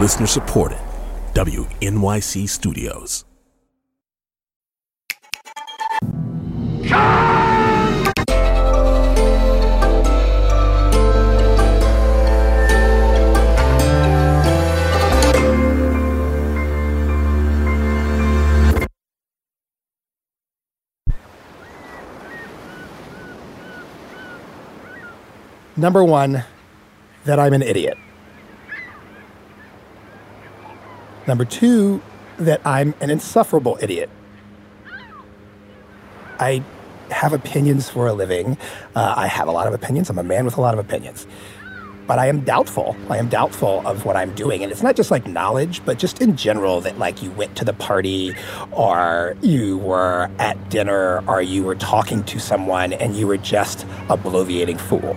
Listener supported. WNYC Studios. Number one, that I'm an idiot. Number two, that I'm an insufferable idiot. I have opinions for a living. Uh, I have a lot of opinions. I'm a man with a lot of opinions. But I am doubtful. I am doubtful of what I'm doing. And it's not just like knowledge, but just in general that like you went to the party or you were at dinner or you were talking to someone and you were just a bloviating fool.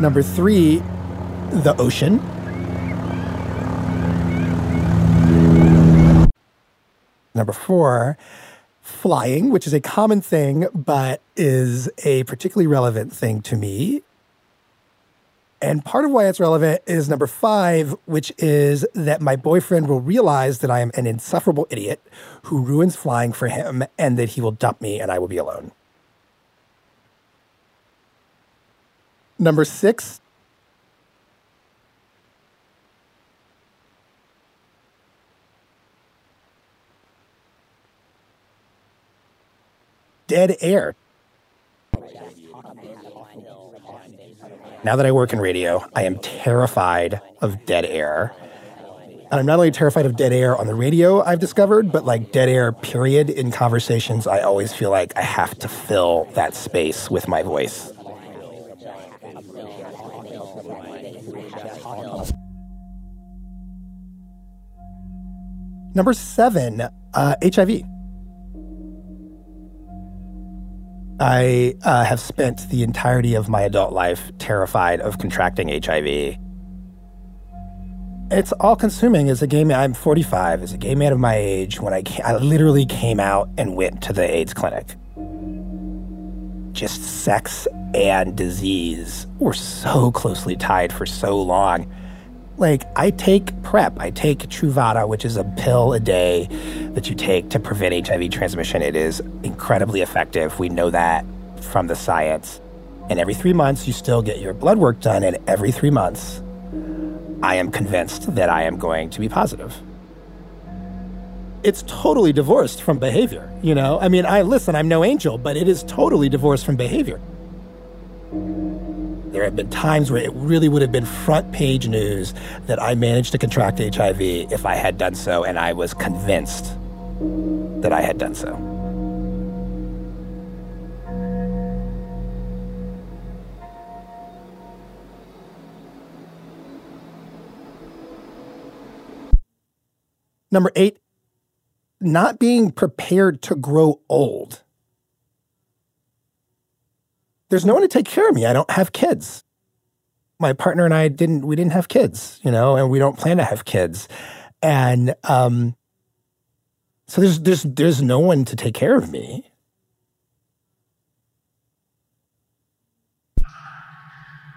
Number three, the ocean. Number four, flying, which is a common thing, but is a particularly relevant thing to me. And part of why it's relevant is number five, which is that my boyfriend will realize that I am an insufferable idiot who ruins flying for him and that he will dump me and I will be alone. Number six, dead air. Now that I work in radio, I am terrified of dead air. And I'm not only terrified of dead air on the radio, I've discovered, but like dead air, period, in conversations, I always feel like I have to fill that space with my voice. Number seven, uh, HIV. I uh, have spent the entirety of my adult life terrified of contracting HIV. It's all consuming as a gay man. I'm 45, as a gay man of my age, when I, I literally came out and went to the AIDS clinic. Just sex and disease were so closely tied for so long like I take PrEP. I take Truvada, which is a pill a day that you take to prevent HIV transmission. It is incredibly effective. We know that from the science. And every three months, you still get your blood work done. And every three months, I am convinced that I am going to be positive. It's totally divorced from behavior, you know? I mean, I listen, I'm no angel, but it is totally divorced from behavior. There have been times where it really would have been front page news that I managed to contract HIV if I had done so, and I was convinced that I had done so. Number eight, not being prepared to grow old there's no one to take care of me. I don't have kids. My partner and I didn't, we didn't have kids, you know, and we don't plan to have kids. And, um, so there's, there's, there's no one to take care of me.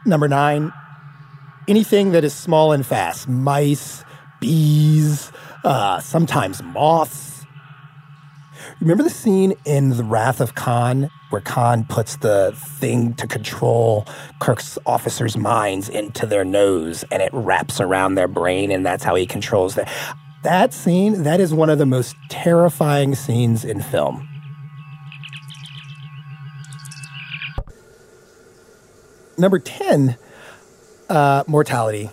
Number nine, anything that is small and fast mice, bees, uh, sometimes moths. Remember the scene in The Wrath of Khan where Khan puts the thing to control Kirk's officers' minds into their nose and it wraps around their brain, and that's how he controls them. That scene, that is one of the most terrifying scenes in film. Number 10, uh, mortality.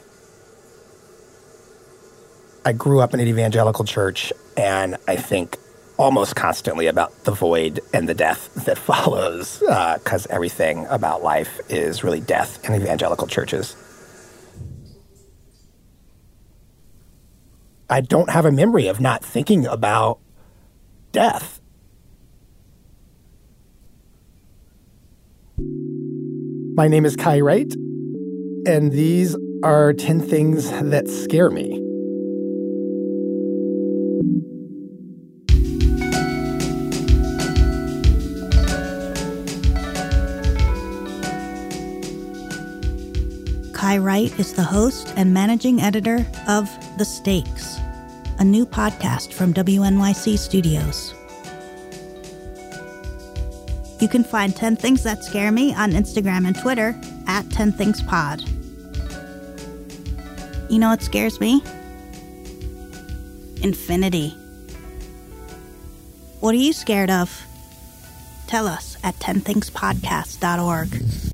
I grew up in an evangelical church, and I think almost constantly about the void and the death that follows, because uh, everything about life is really death in evangelical churches. I don't have a memory of not thinking about death. My name is Kai Wright, and these are 10 things that scare me. Kai Wright is the host and managing editor of The Stakes, a new podcast from WNYC Studios. You can find 10 Things That Scare Me on Instagram and Twitter at 10 Things Pod. You know what scares me? Infinity. What are you scared of? Tell us at 10thingspodcast.org.